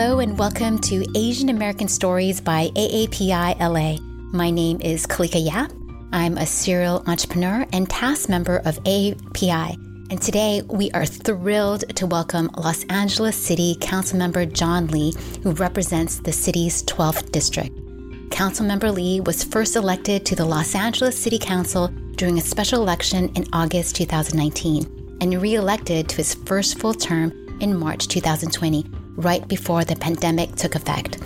Hello and welcome to Asian American Stories by AAPI LA. My name is Kalika Yap. I'm a serial entrepreneur and task member of AAPI. And today we are thrilled to welcome Los Angeles City Councilmember John Lee, who represents the city's 12th district. Councilmember Lee was first elected to the Los Angeles City Council during a special election in August 2019 and re elected to his first full term in March 2020, right before the pandemic took effect.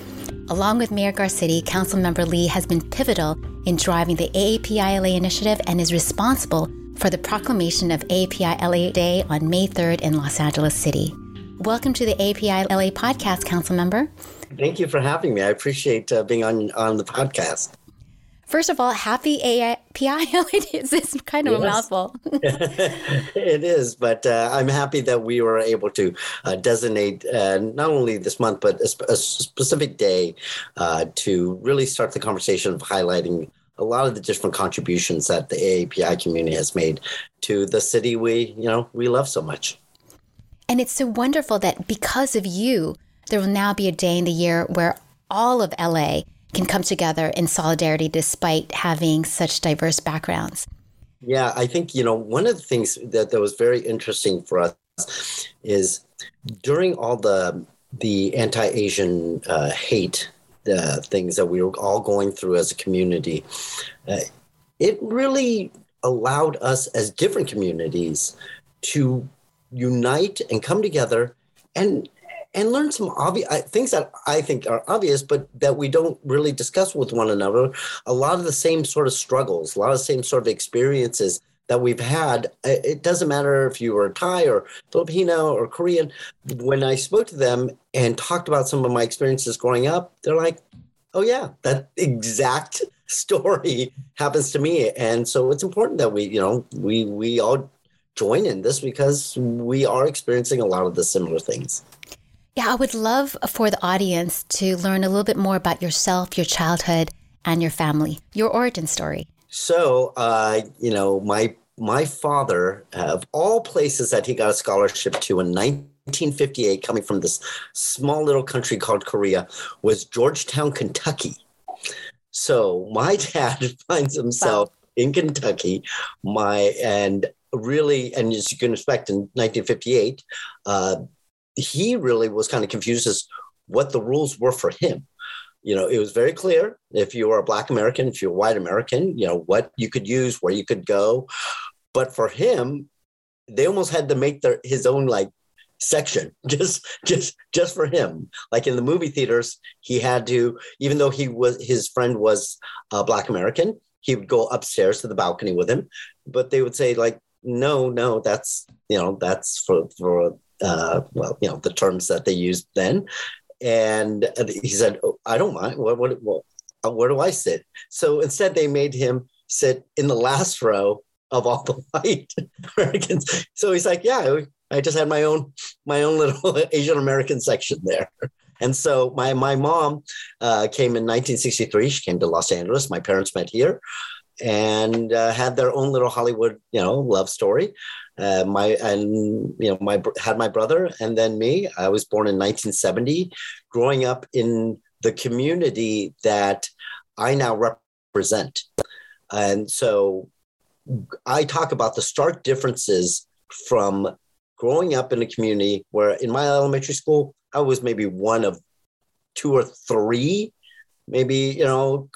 Along with Mayor Garcetti, Councilmember Lee has been pivotal in driving the AAPI LA initiative and is responsible for the proclamation of AAPI LA Day on May 3rd in Los Angeles City. Welcome to the AAPI LA podcast, Councilmember. Thank you for having me. I appreciate uh, being on on the podcast. First of all, happy AAPI. it's kind of yes. a mouthful. it is, but uh, I'm happy that we were able to uh, designate uh, not only this month, but a, sp- a specific day uh, to really start the conversation of highlighting a lot of the different contributions that the AAPI community has made to the city we, you know, we love so much. And it's so wonderful that because of you, there will now be a day in the year where all of LA can come together in solidarity despite having such diverse backgrounds. Yeah, I think, you know, one of the things that, that was very interesting for us is during all the the anti-Asian uh, hate uh, things that we were all going through as a community, uh, it really allowed us as different communities to unite and come together and and learn some obvious things that I think are obvious, but that we don't really discuss with one another. A lot of the same sort of struggles, a lot of the same sort of experiences that we've had. It doesn't matter if you were Thai or Filipino or Korean. When I spoke to them and talked about some of my experiences growing up, they're like, "Oh yeah, that exact story happens to me." And so it's important that we, you know, we we all join in this because we are experiencing a lot of the similar things. Yeah, I would love for the audience to learn a little bit more about yourself, your childhood, and your family, your origin story. So, uh, you know, my my father, of all places that he got a scholarship to in 1958, coming from this small little country called Korea, was Georgetown, Kentucky. So my dad finds himself wow. in Kentucky. My and really, and as you can expect, in 1958, uh, he really was kind of confused as what the rules were for him. You know, it was very clear if you were a Black American, if you're a white American, you know, what you could use, where you could go. But for him, they almost had to make their his own like section just just just for him like in the movie theaters he had to even though he was his friend was a black american he would go upstairs to the balcony with him but they would say like no no that's you know that's for for uh, well, you know, the terms that they used then. And he said, oh, I don't mind. What, what, what, uh, where do I sit? So instead, they made him sit in the last row of all the white Americans. So he's like, yeah, I just had my own my own little Asian American section there. And so my my mom uh, came in 1963. She came to Los Angeles. My parents met here, and uh, had their own little Hollywood, you know, love story. Uh, my and you know my had my brother and then me. I was born in 1970, growing up in the community that I now represent, and so I talk about the stark differences from growing up in a community where in my elementary school I was maybe one of two or three, maybe you know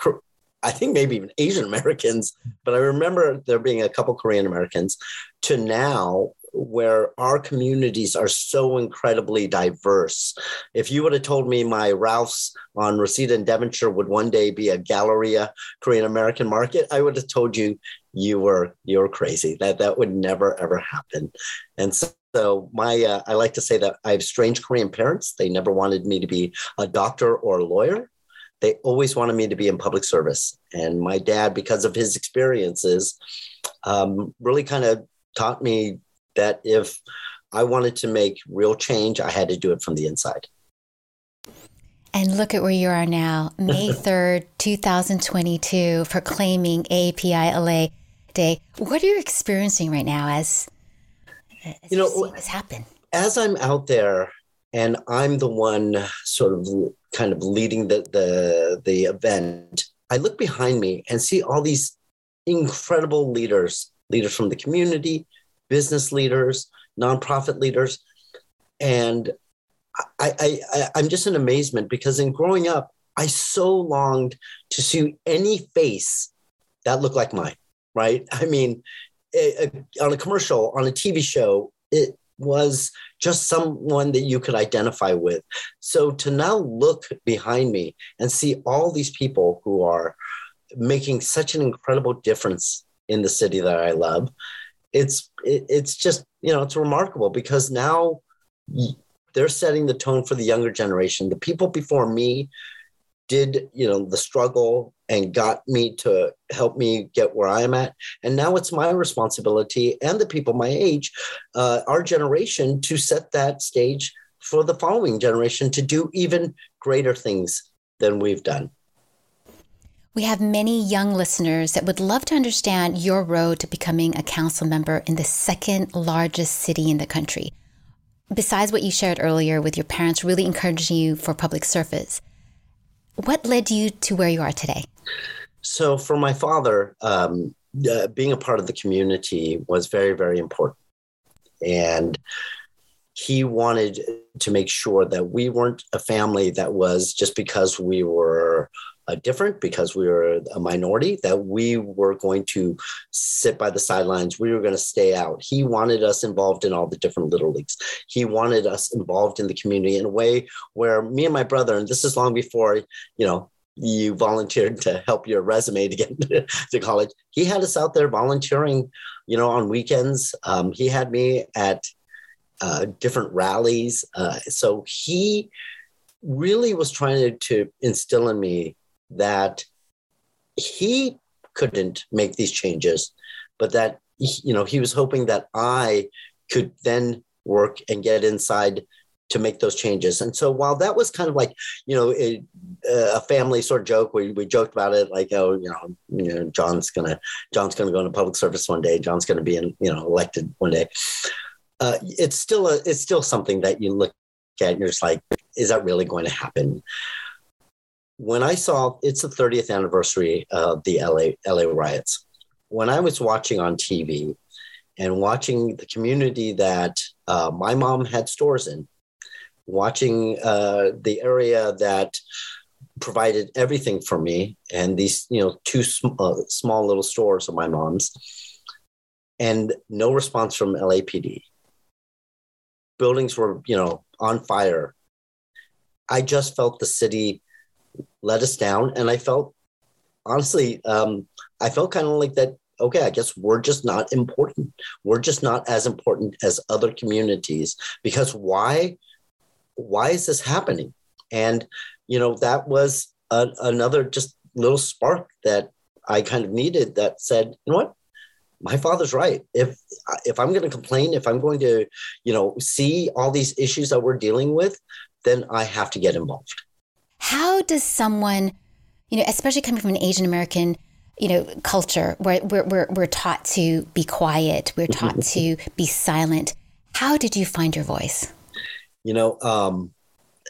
I think maybe even Asian Americans, but I remember there being a couple Korean Americans to now where our communities are so incredibly diverse. If you would have told me my Ralph's on Reseda and Devonshire would one day be a Galleria Korean American market, I would have told you you were you were crazy. That that would never ever happen. And so so my, uh, I like to say that I have strange Korean parents. They never wanted me to be a doctor or a lawyer they always wanted me to be in public service. And my dad, because of his experiences, um, really kind of taught me that if I wanted to make real change, I had to do it from the inside. And look at where you are now, May 3rd, 2022, proclaiming AAPI LA Day. What are you experiencing right now as, as you know what's happened? As I'm out there and I'm the one sort of kind of leading the the the event. I look behind me and see all these incredible leaders, leaders from the community, business leaders, nonprofit leaders, and I, I, I I'm just in amazement because in growing up, I so longed to see any face that looked like mine. Right? I mean, a, a, on a commercial, on a TV show, it was just someone that you could identify with. So to now look behind me and see all these people who are making such an incredible difference in the city that I love, it's it, it's just you know it's remarkable because now they're setting the tone for the younger generation. The people before me did you know the struggle and got me to help me get where I am at. And now it's my responsibility and the people my age, uh, our generation, to set that stage for the following generation to do even greater things than we've done. We have many young listeners that would love to understand your road to becoming a council member in the second largest city in the country. Besides what you shared earlier with your parents really encouraging you for public service, what led you to where you are today? So, for my father, um, uh, being a part of the community was very, very important. And he wanted to make sure that we weren't a family that was just because we were uh, different because we were a minority that we were going to sit by the sidelines. We were going to stay out. He wanted us involved in all the different little leagues. He wanted us involved in the community in a way where me and my brother and this is long before you know you volunteered to help your resume to get to college. He had us out there volunteering you know on weekends. Um, he had me at uh, different rallies. Uh, so he really was trying to, to instill in me that he couldn't make these changes, but that you know he was hoping that I could then work and get inside to make those changes. And so while that was kind of like you know a, a family sort of joke, we we joked about it like oh you know you know John's gonna John's gonna go into public service one day, John's gonna be in you know elected one day. Uh, it's still a it's still something that you look at and you're just like, is that really going to happen? when I saw it's the 30th anniversary of the LA LA riots, when I was watching on TV and watching the community that uh, my mom had stores in, watching uh, the area that provided everything for me, and these you know two sm- uh, small little stores of my mom's, and no response from LAPD. Buildings were you know on fire. I just felt the city let us down. And I felt, honestly, um, I felt kind of like that. Okay, I guess we're just not important. We're just not as important as other communities because why? Why is this happening? And you know that was a, another just little spark that I kind of needed. That said, you know what? my father's right if if i'm going to complain if i'm going to you know see all these issues that we're dealing with then i have to get involved how does someone, you know, especially coming from an Asian American, you know, culture where we're, we're, we're taught to be quiet, we're taught to be silent. How did you find your voice? You know, um,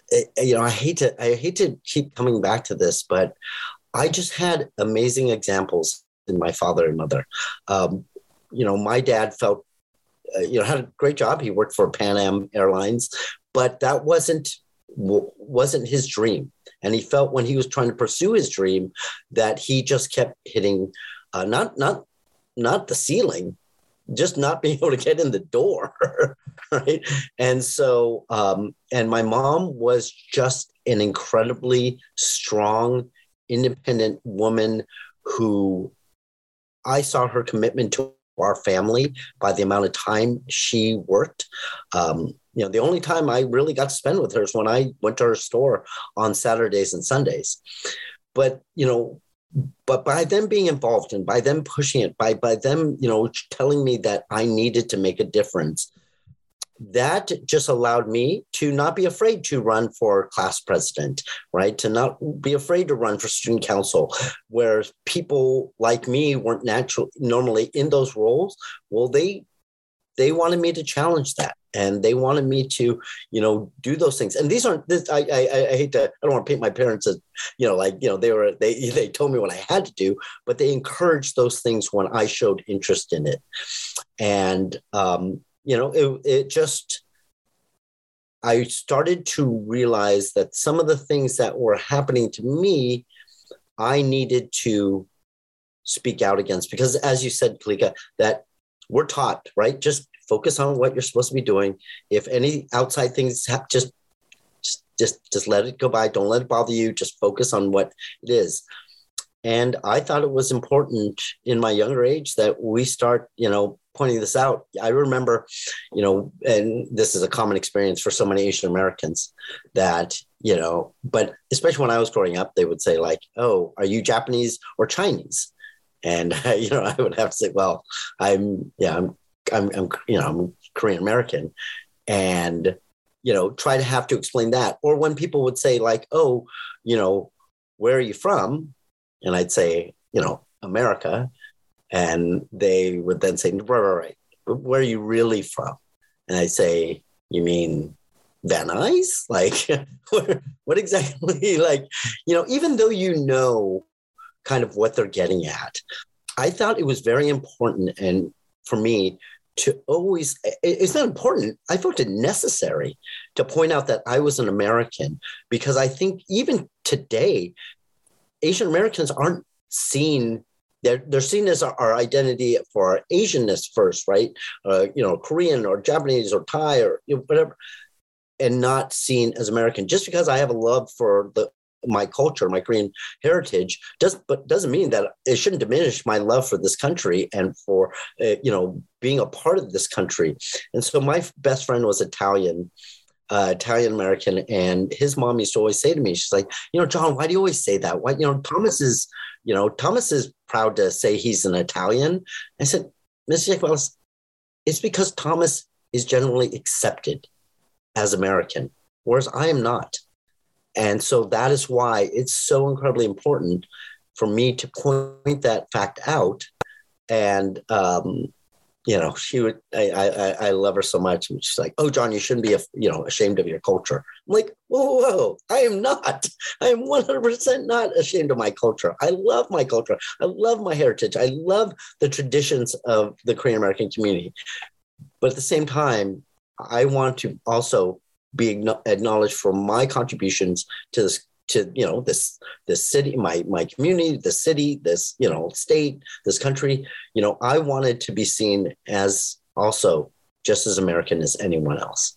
it, you know, I hate to, I hate to keep coming back to this, but I just had amazing examples in my father and mother. Um, you know, my dad felt, uh, you know, had a great job. He worked for Pan Am Airlines, but that wasn't wasn't his dream and he felt when he was trying to pursue his dream that he just kept hitting uh, not not not the ceiling just not being able to get in the door right and so um, and my mom was just an incredibly strong independent woman who i saw her commitment to our family by the amount of time she worked um, you know, the only time I really got to spend with her is when I went to her store on Saturdays and Sundays. But, you know, but by them being involved and by them pushing it, by by them, you know, telling me that I needed to make a difference, that just allowed me to not be afraid to run for class president, right? To not be afraid to run for student council, where people like me weren't natural normally in those roles. Well, they they wanted me to challenge that and they wanted me to you know do those things and these aren't this I, I i hate to i don't want to paint my parents as you know like you know they were they they told me what i had to do but they encouraged those things when i showed interest in it and um you know it, it just i started to realize that some of the things that were happening to me i needed to speak out against because as you said kalika that we're taught right just focus on what you're supposed to be doing. If any outside things have, just just just just let it go by. Don't let it bother you. Just focus on what it is. And I thought it was important in my younger age that we start, you know, pointing this out. I remember, you know, and this is a common experience for so many Asian Americans that, you know, but especially when I was growing up, they would say, like, oh, are you Japanese or Chinese? And, you know, I would have to say, well, I'm, yeah, I'm I'm, I'm you know I'm Korean American, and you know try to have to explain that. Or when people would say like, oh, you know, where are you from? And I'd say, you know, America, and they would then say, right, right, right. Where are you really from? And I'd say, you mean Van Nuys? Like, what exactly? Like, you know, even though you know kind of what they're getting at, I thought it was very important and for me to always it's not important i felt it necessary to point out that i was an american because i think even today asian americans aren't seen they're, they're seen as our, our identity for our asianness first right uh, you know korean or japanese or thai or you know, whatever and not seen as american just because i have a love for the my culture, my Korean heritage, does but doesn't mean that it shouldn't diminish my love for this country and for uh, you know being a part of this country. And so my best friend was Italian. Uh, Italian American, and his mom used to always say to me, she's like, you know, John, why do you always say that? Why, you know, Thomas is, you know, Thomas is proud to say he's an Italian. I said, Mrs. Wells, it's because Thomas is generally accepted as American, whereas I am not. And so that is why it's so incredibly important for me to point that fact out. And, um, you know, she would, I, I, I love her so much. She's like, oh, John, you shouldn't be, a, you know, ashamed of your culture. I'm like, whoa, whoa, I am not. I am 100% not ashamed of my culture. I love my culture. I love my heritage. I love the traditions of the Korean American community. But at the same time, I want to also be acknowledged for my contributions to this to you know this this city my my community the city this you know state this country you know i wanted to be seen as also just as american as anyone else.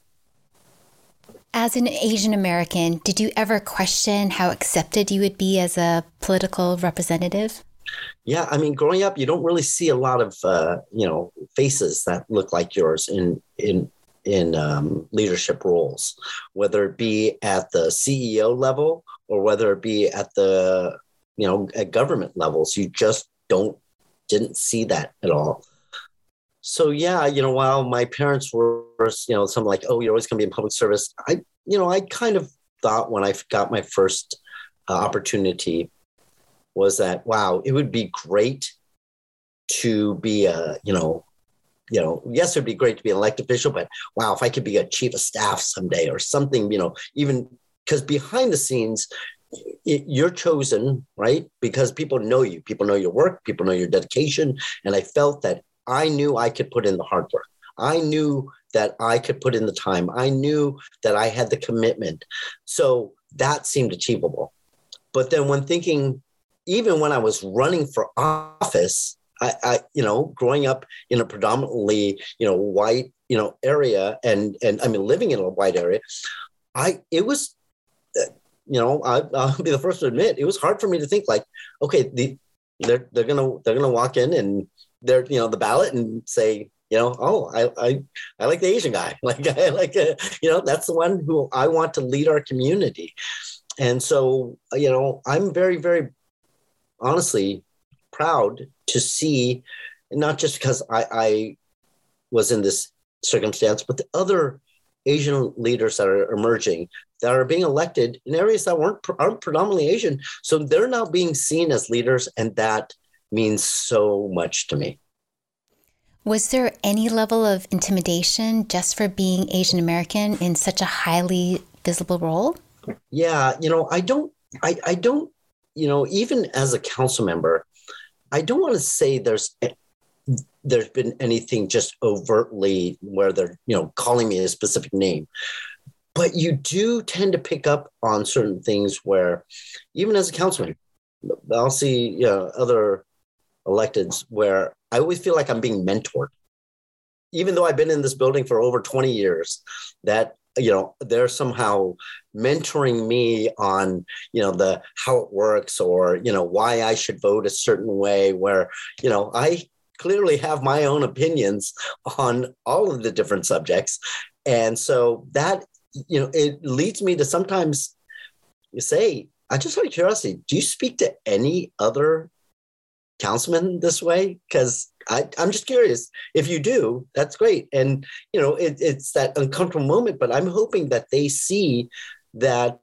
As an asian american did you ever question how accepted you would be as a political representative? Yeah i mean growing up you don't really see a lot of uh, you know faces that look like yours in in in um, leadership roles, whether it be at the CEO level or whether it be at the you know at government levels. You just don't didn't see that at all. So yeah, you know, while my parents were you know something like, oh, you're always going to be in public service, I you know I kind of thought when I got my first uh, opportunity was that wow, it would be great to be a you know you know, yes, it'd be great to be an elected official, but wow, if I could be a chief of staff someday or something, you know, even because behind the scenes, it, you're chosen, right? Because people know you, people know your work, people know your dedication. And I felt that I knew I could put in the hard work. I knew that I could put in the time. I knew that I had the commitment. So that seemed achievable. But then when thinking, even when I was running for office, I, I, you know, growing up in a predominantly, you know, white, you know, area, and and I mean, living in a white area, I it was, you know, I, I'll be the first to admit it was hard for me to think like, okay, the they're they're gonna they're gonna walk in and they're you know the ballot and say you know, oh, I, I, I like the Asian guy. Like, I like, a, uh, you know, that's the one who I want to lead our community. And so, you know, I'm very, very honestly proud to see, not just because I, I was in this circumstance, but the other Asian leaders that are emerging that are being elected in areas that weren't aren't predominantly Asian. So they're now being seen as leaders, and that means so much to me. Was there any level of intimidation just for being Asian American in such a highly visible role? Yeah, you know, I don't, I, I don't, you know, even as a council member, I don't want to say there's eh, there's been anything just overtly where they're you know calling me a specific name but you do tend to pick up on certain things where even as a councilman i'll see you know, other electeds where i always feel like i'm being mentored. Even though i've been in this building for over 20 years that you know they're somehow mentoring me on you know the how it works or you know why i should vote a certain way where you know i clearly have my own opinions on all of the different subjects. And so that you know it leads me to sometimes say i just out of curiosity do you speak to any other councilman this way? Because i'm just curious. If you do that's great. And you know it, it's that uncomfortable moment but i'm hoping that they see that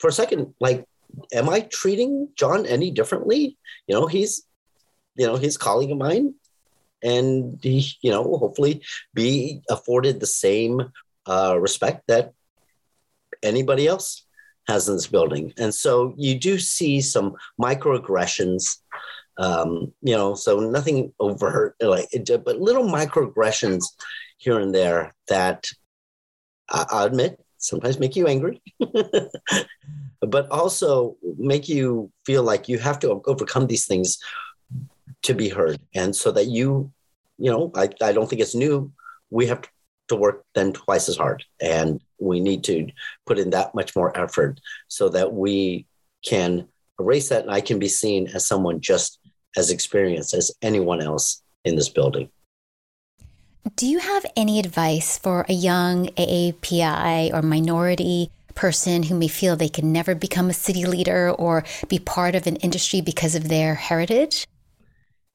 for a second like am i treating john any differently? You know he's you know his colleague of mine and he you know hopefully be afforded the same uh, respect that anybody else has in this building. And so you do see some microaggressions um, you know so nothing overt like but little microaggressions here and there that I, admit sometimes make you angry but also make you feel like you have to overcome these things to be heard. And so that you you know i, I don't think it's new. We have to work then twice as hard. And we need to put in that much more effort so that we can erase that. And i can be seen as someone just as experienced as anyone else in this building. Do you have any advice for a young aapi or minority person who may feel they can never become a city leader or be part of an industry because of their heritage?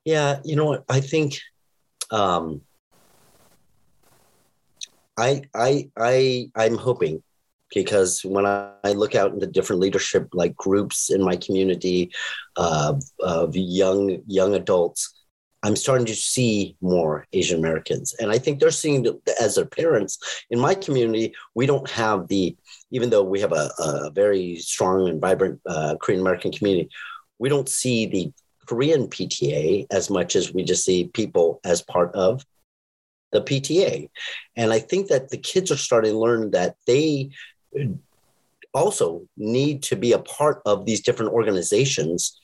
Yeah, you know what? I think um, I I I I'm hoping because when I, look out into different leadership like groups in my community uh, of young young adults, I'm starting to see more Asian Americans, and I think they're seeing as their parents. In my community, we don't have the even though we have a, a very strong and vibrant uh, Korean American community, we don't see the Korean PTA as much as we just see people as part of the PTA. And I think that the kids are starting to learn that they also need to be a part of these different organizations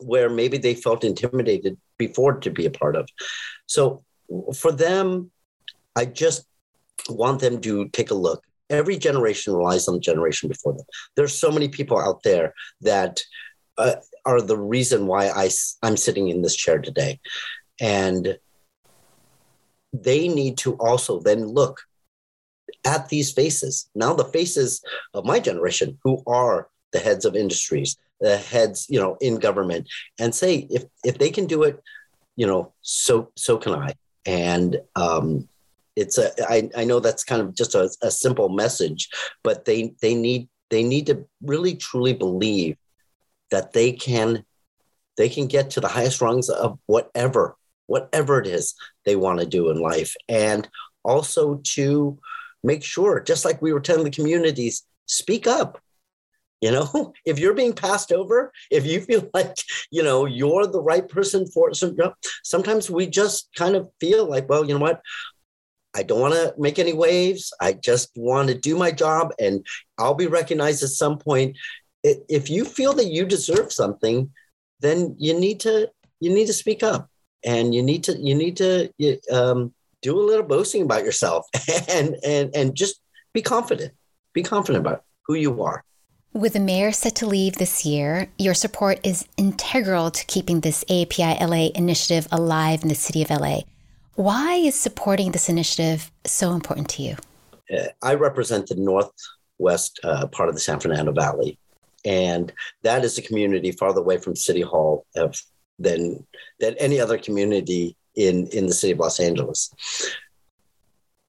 where maybe they felt intimidated before to be a part of. So for them, I just want them to take a look. Every generation relies on the generation before them. There's so many people out there that uh, are the reason why I, I'm sitting in this chair today. And they need to also then look at these faces. Now, the faces of my generation who are the heads of industries, the heads, you know, in government, and say if if they can do it, you know, so so can I. And um, it's a I, I know that's kind of just a, a simple message, but they they need they need to really truly believe that they can they can get to the highest rungs of whatever whatever it is they want to do in life. And also to make sure just like we were telling the communities speak up. You know if you're being passed over if you feel like you know you're the right person for some sometimes we just kind of feel like well you know what? I don't want to make any waves. I just want to do my job and I'll be recognized at some point. If you feel that you deserve something, then you need to you need to speak up, and you need to you need to um, do a little boasting about yourself, and and and just be confident. Be confident about who you are. With the mayor set to leave this year, your support is integral to keeping this AAPI LA initiative alive in the city of LA. Why is supporting this initiative so important to you? Uh, I represent the northwest uh, part of the San Fernando Valley, and that is a community farther away from City Hall of, than than any other community in in the city of Los Angeles.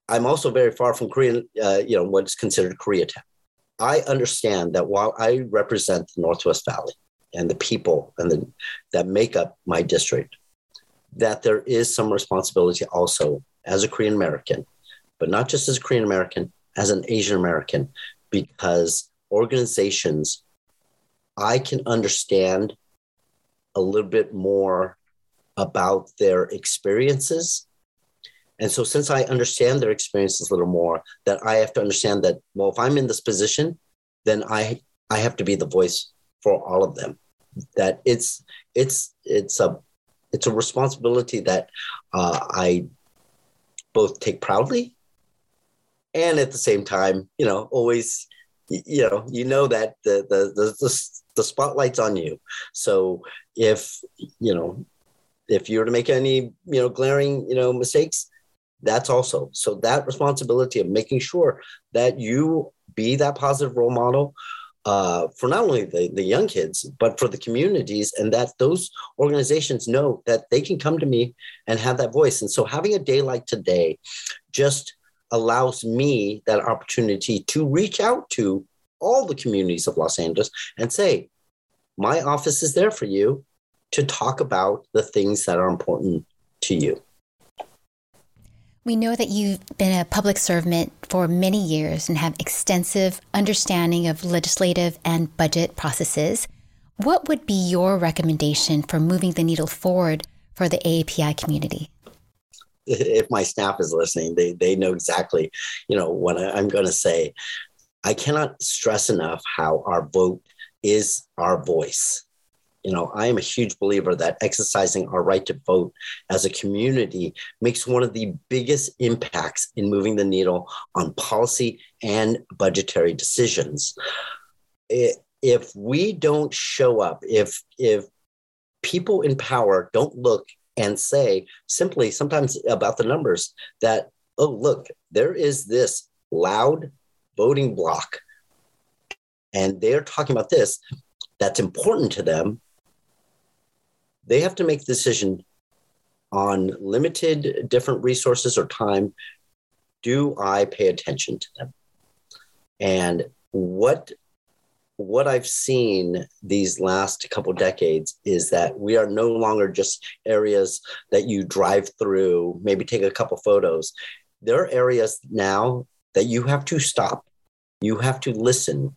I'm also very far from Korean, uh, you know, what's considered Koreatown. I understand that while I represent the Northwest Valley and the people and the, that make up my district, that there is some responsibility also as a Korean American, but not just as a Korean American, as an Asian American, because organizations, I can understand a little bit more about their experiences. And so, since I understand their experiences a little more, that I have to understand that, well, if I'm in this position, then I, I have to be the voice for all of them. That it's, it's, it's a, it's a responsibility that uh, I both take proudly and at the same time, you know, always, you know, you know that the the the, the, the spotlight's on you. So if you know, if you're to make any you know glaring you know mistakes, that's also so that responsibility of making sure that you be that positive role model uh, for not only the, the young kids, but for the communities, and that those organizations know that they can come to me and have that voice. And so, having a day like today just allows me that opportunity to reach out to all the communities of Los Angeles and say, my office is there for you to talk about the things that are important to you. We know that you've been a public servant for many years and have extensive understanding of legislative and budget processes. What would be your recommendation for moving the needle forward for the AAPI community? If my staff is listening, they, they know exactly, you know, what I'm going to say. I cannot stress enough how our vote is our voice you know, I am a huge believer that exercising our right to vote as a community makes one of the biggest impacts in moving the needle on policy and budgetary decisions. If we don't show up, if if people in power don't look and say simply sometimes about the numbers that oh look there is this loud voting block. And they're talking about this that's important to them. They have to make the decision on limited different resources or time. Do i pay attention to them? And what what i've seen these last couple decades is that we are no longer just areas that you drive through maybe take a couple photos. There are areas now that you have to stop. You have to listen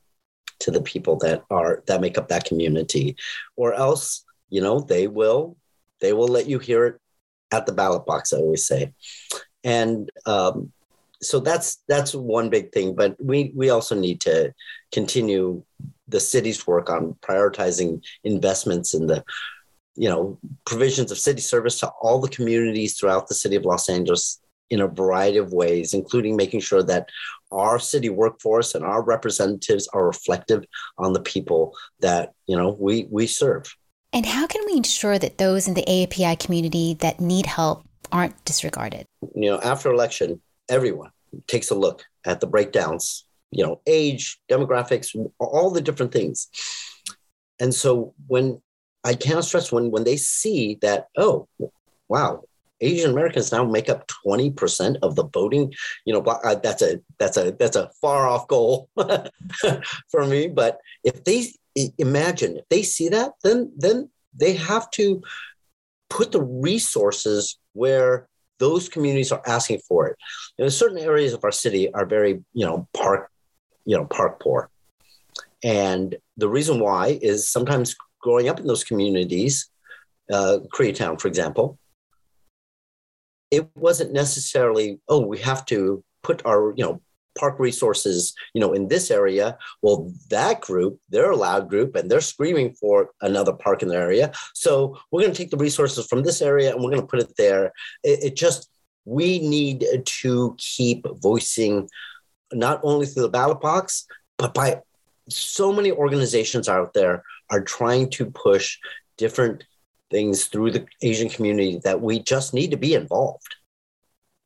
to the people that are that make up that community or else you know they will they will let you hear it at the ballot box i always say. And um, so that's that's one big thing but we we also need to continue the city's work on prioritizing investments in the you know provisions of city service to all the communities throughout the city of los angeles in a variety of ways including making sure that our city workforce and our representatives are reflective on the people that you know we we serve and how can we ensure that those in the AAPI community that need help aren't disregarded? You know, after election, everyone takes a look at the breakdowns, you know, age, demographics, all the different things. And so when I cannot stress when when they see that, oh, wow, Asian Americans now make up 20% of the voting. You know, uh, that's a that's a that's a far off goal for me. But if they imagine if they see that, then then they have to put the resources where those communities are asking for it. You know, certain areas of our city are very, you know, park, you know, park poor. And the reason why is sometimes growing up in those communities, uh, Koreatown, for example, it wasn't necessarily, oh, we have to put our, you know, park resources, you know, in this area. Well, that group, they're a loud group and they're screaming for another park in their area. So we're going to take the resources from this area and we're going to put it there. It, it just, we need to keep voicing not only through the ballot box, but by so many organizations out there are trying to push different things through the Asian community that we just need to be involved.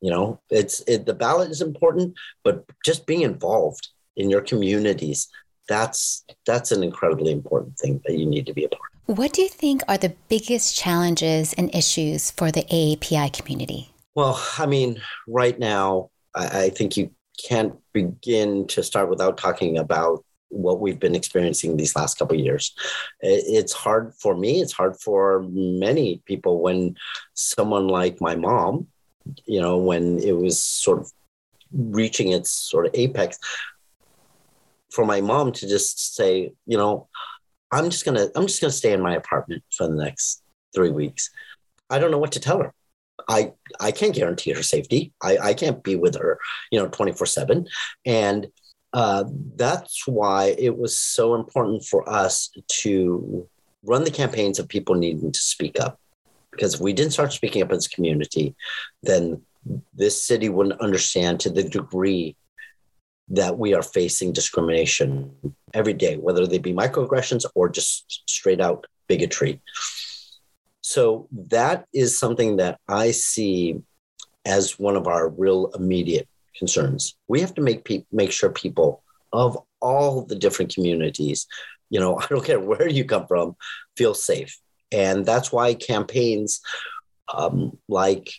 You know, it's it, the ballot is important, but just being involved in your communities that's that's an incredibly important thing that you need to be a part of. What do you think are the biggest challenges and issues for the AAPI community? Well, I mean, right now, I, I think you can't begin to start without talking about what we've been experiencing these last couple years. It's hard for me. It's hard for many people when someone like my mom, you know, when it was sort of reaching its sort of apex, for my mom to just say, you know, I'm just gonna I'm just gonna stay in my apartment for the next three weeks. I don't know what to tell her. I I can't guarantee her safety. I, I can't be with her, you know, 24 7. And uh, that's why it was so important for us to run the campaigns of people needing to speak up. Because if we didn't start speaking up as a community, then this city wouldn't understand to the degree that we are facing discrimination every day, whether they be microaggressions or just straight out bigotry. So that is something that I see as one of our real immediate concerns. We have to make pe- make sure people of all the different communities, you know, I don't care where you come from, feel safe, and that's why campaigns um, like,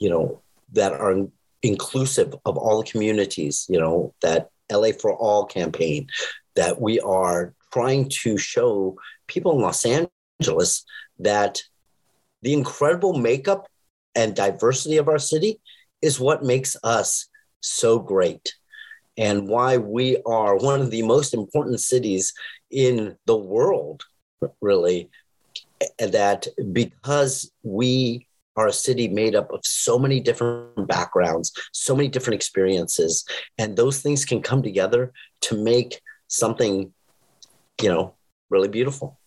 you know, that are inclusive of all the communities, you know, that LA for All campaign, that we are trying to show people in Los Angeles that the incredible makeup and diversity of our city is what makes us so great and why we are one of the most important cities in the world, really. That because we are a city made up of so many different backgrounds, so many different experiences, and those things can come together to make something, you know, really beautiful.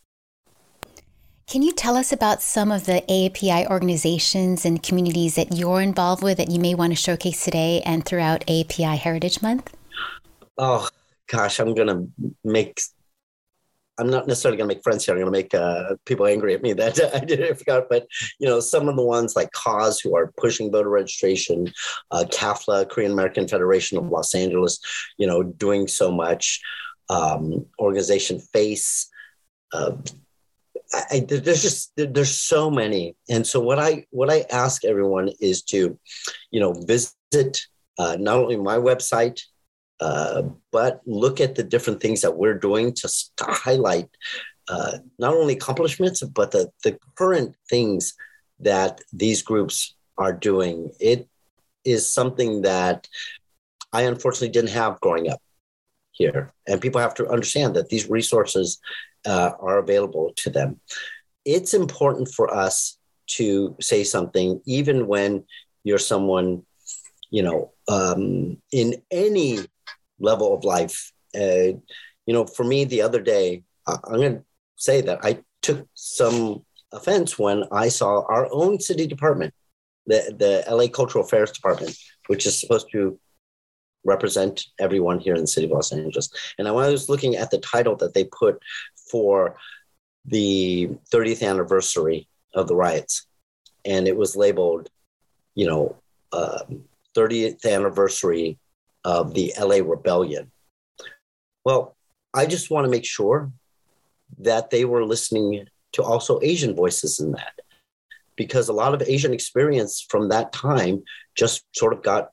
Can you tell us about some of the AAPI organizations and communities that you're involved with that you may want to showcase today and throughout AAPI Heritage Month? Oh, gosh, I'm going to make I'm not necessarily going to make friends here. I'm going to make uh, people angry at me that I did I forgot. But you know, some of the ones like Cause, who are pushing voter registration, uh, KAFLA, Korean American Federation of Los Angeles, you know, doing so much. Um, organization Face. Uh, I, there's just there's so many, and so what I what I ask everyone is to, you know, visit uh, not only my website uh, but look at the different things that we're doing to, to highlight uh, not only accomplishments, but the, the current things that these groups are doing. It is something that I unfortunately didn't have growing up here. And people have to understand that these resources uh, are available to them. It's important for us to say something, even when you're someone, you know, um, in any level of life. Uh, you know, for me, the other day, I'm going to say that I took some offense when I saw our own city department, the, the LA Cultural Affairs Department, which is supposed to represent everyone here in the city of Los Angeles. And I was looking at the title that they put for the 30th anniversary of the riots, and it was labeled, you know, uh, 30th anniversary of the LA rebellion. Well, I just want to make sure that they were listening to also Asian voices in that, because a lot of Asian experience from that time just sort of got,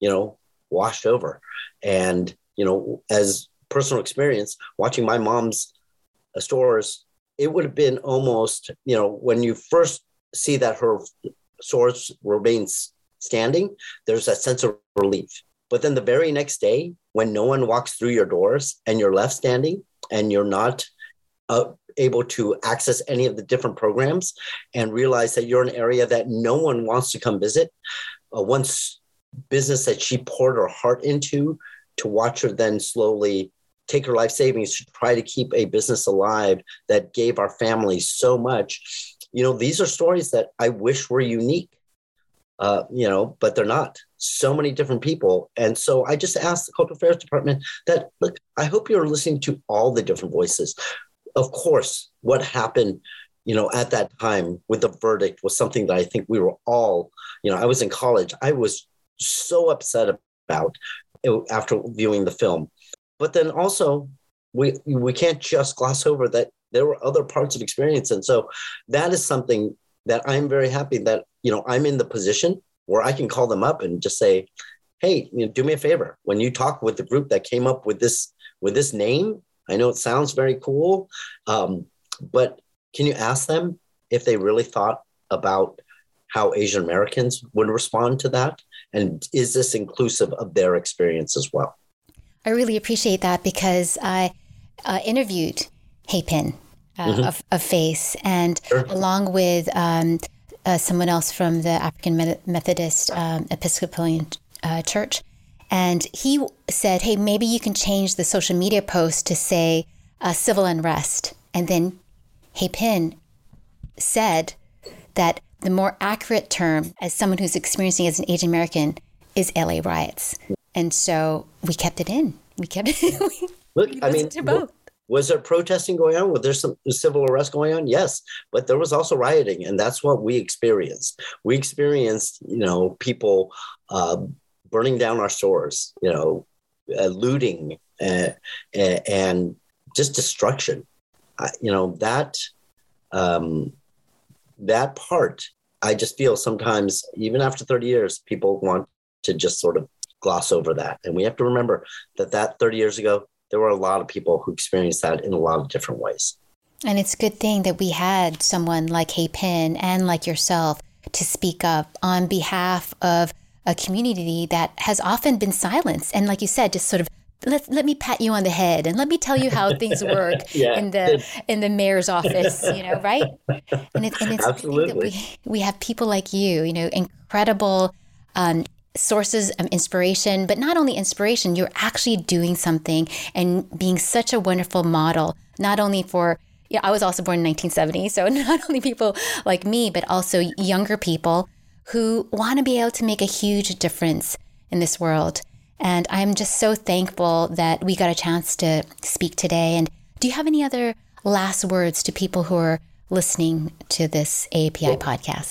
you know, washed over. And, you know, as personal experience, watching my mom's uh, stores, it would have been almost, you know, when you first see that her stores remains standing, there's that sense of relief. But then the very next day, when no one walks through your doors and you're left standing and you're not uh, able to access any of the different programs and realize that you're an area that no one wants to come visit, uh, once business that she poured her heart into to watch her then slowly take her life savings to try to keep a business alive that gave our family so much you know these are stories that i wish were unique uh, you know, but they're not. So many different people. And so I just asked the Cultural Affairs Department that, look, I hope you're listening to all the different voices. Of course, what happened, you know, at that time with the verdict was something that I think we were all, you know, I was in college. I was so upset about after viewing the film. But then also, we we can't just gloss over that there were other parts of experience. And so that is something that I'm very happy that you know I'm in the position where I can call them up and just say, "Hey, you know, do me a favor. When you talk with the group that came up with this with this name? I know it sounds very cool, um, but can you ask them if they really thought about how Asian Americans would respond to that? And is this inclusive of their experience as well? I really appreciate that because I uh, interviewed Hyepin uh, mm-hmm. of, of, Face, and sure. along with um, uh, someone else from the African Methodist um, Episcopalian uh, Church. And he said, Hey, maybe you can change the social media post to say uh, civil unrest. And then Hyepin said that the more accurate term, as someone who's experiencing as an Asian American, is LA riots. And so we kept it in. We kept it. we, Look, I mean, to both. Was there protesting going on? Was there some civil arrest going on? Yes, but there was also rioting, and that's what we experienced. We experienced, you know, people uh, burning down our stores, you know, uh, looting, uh, and just destruction. you know that um, that part. I just feel sometimes, even after 30 years, people want to just sort of gloss over that, and we have to remember that that 30 years ago there were a lot of people who experienced that in a lot of different ways. And it's a good thing that we had someone like Hyepin and like yourself to speak up on behalf of a community that has often been silenced. And like you said, just sort of let, let me pat you on the head and let me tell you how things work yeah. in the in the mayor's office, you know, right? And, it, and it's Absolutely. that we, we have people like you, you know, incredible um, sources of inspiration, but not only inspiration, you're actually doing something and being such a wonderful model, not only for yeah, I was also born in 1970, so not only people like me, but also younger people who want to be able to make a huge difference in this world. And I'm just so thankful that we got a chance to speak today. And do you have any other last words to people who are listening to this AAPI well, podcast?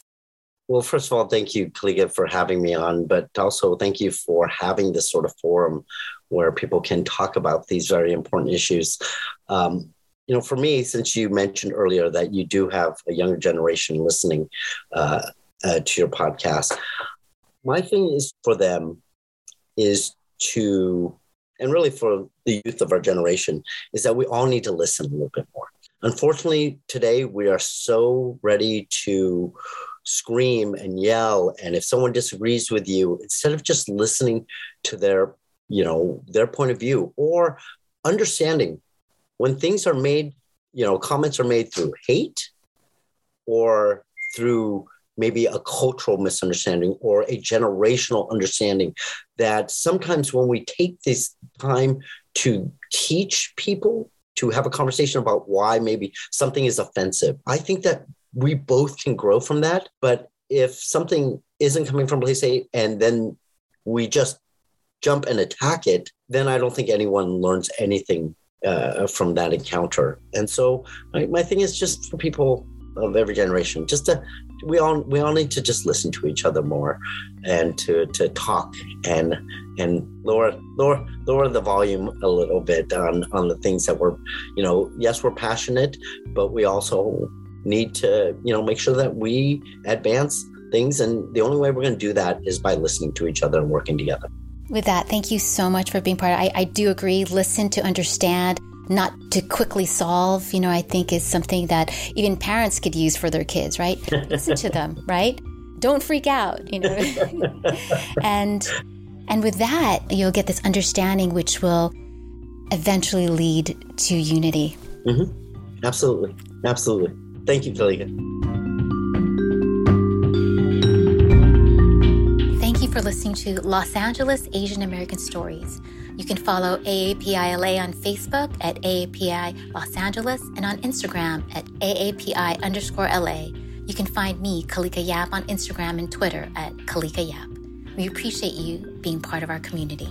Well, first of all, thank you, Kalika, for having me on, but also thank you for having this sort of forum where people can talk about these very important issues. Um, you know, for me, since you mentioned earlier that you do have a younger generation listening uh, uh, to your podcast, my thing is for them is to, and really for the youth of our generation, is that we all need to listen a little bit more. Unfortunately, today we are so ready to scream and yell. And if someone disagrees with you instead of just listening to their you know their point of view or understanding when things are made you know comments are made through hate or through maybe a cultural misunderstanding or a generational understanding that sometimes when we take this time to teach people to have a conversation about why maybe something is offensive i think that we both can grow from that. But if something isn't coming from place A and then we just jump and attack it, then I don't think anyone learns anything uh, from that encounter. And so my, my thing is just for people of every generation, just to we all we all need to just listen to each other more and to to talk and and lower lower lower the volume a little bit on on the things that we're you know yes we're passionate but we also need to, you know, make sure that we advance things. And the only way we're going to do that is by listening to each other and working together. With that, thank you so much for being part of I, I do agree. Listen to understand, not to quickly solve, you know, I think is something that even parents could use for their kids, right? Listen to them, right? Don't freak out, you know. and and with that, you'll get this understanding which will eventually lead to unity. Mm-hmm. Absolutely. Absolutely. Thank you, Kalika. Thank you for listening to Los Angeles Asian American Stories. You can follow AAPILA on Facebook at AAPI Los Angeles and on Instagram at AAPI underscore LA. You can find me, Kalika Yap, on Instagram and Twitter at Kalika Yap. We appreciate you being part of our community.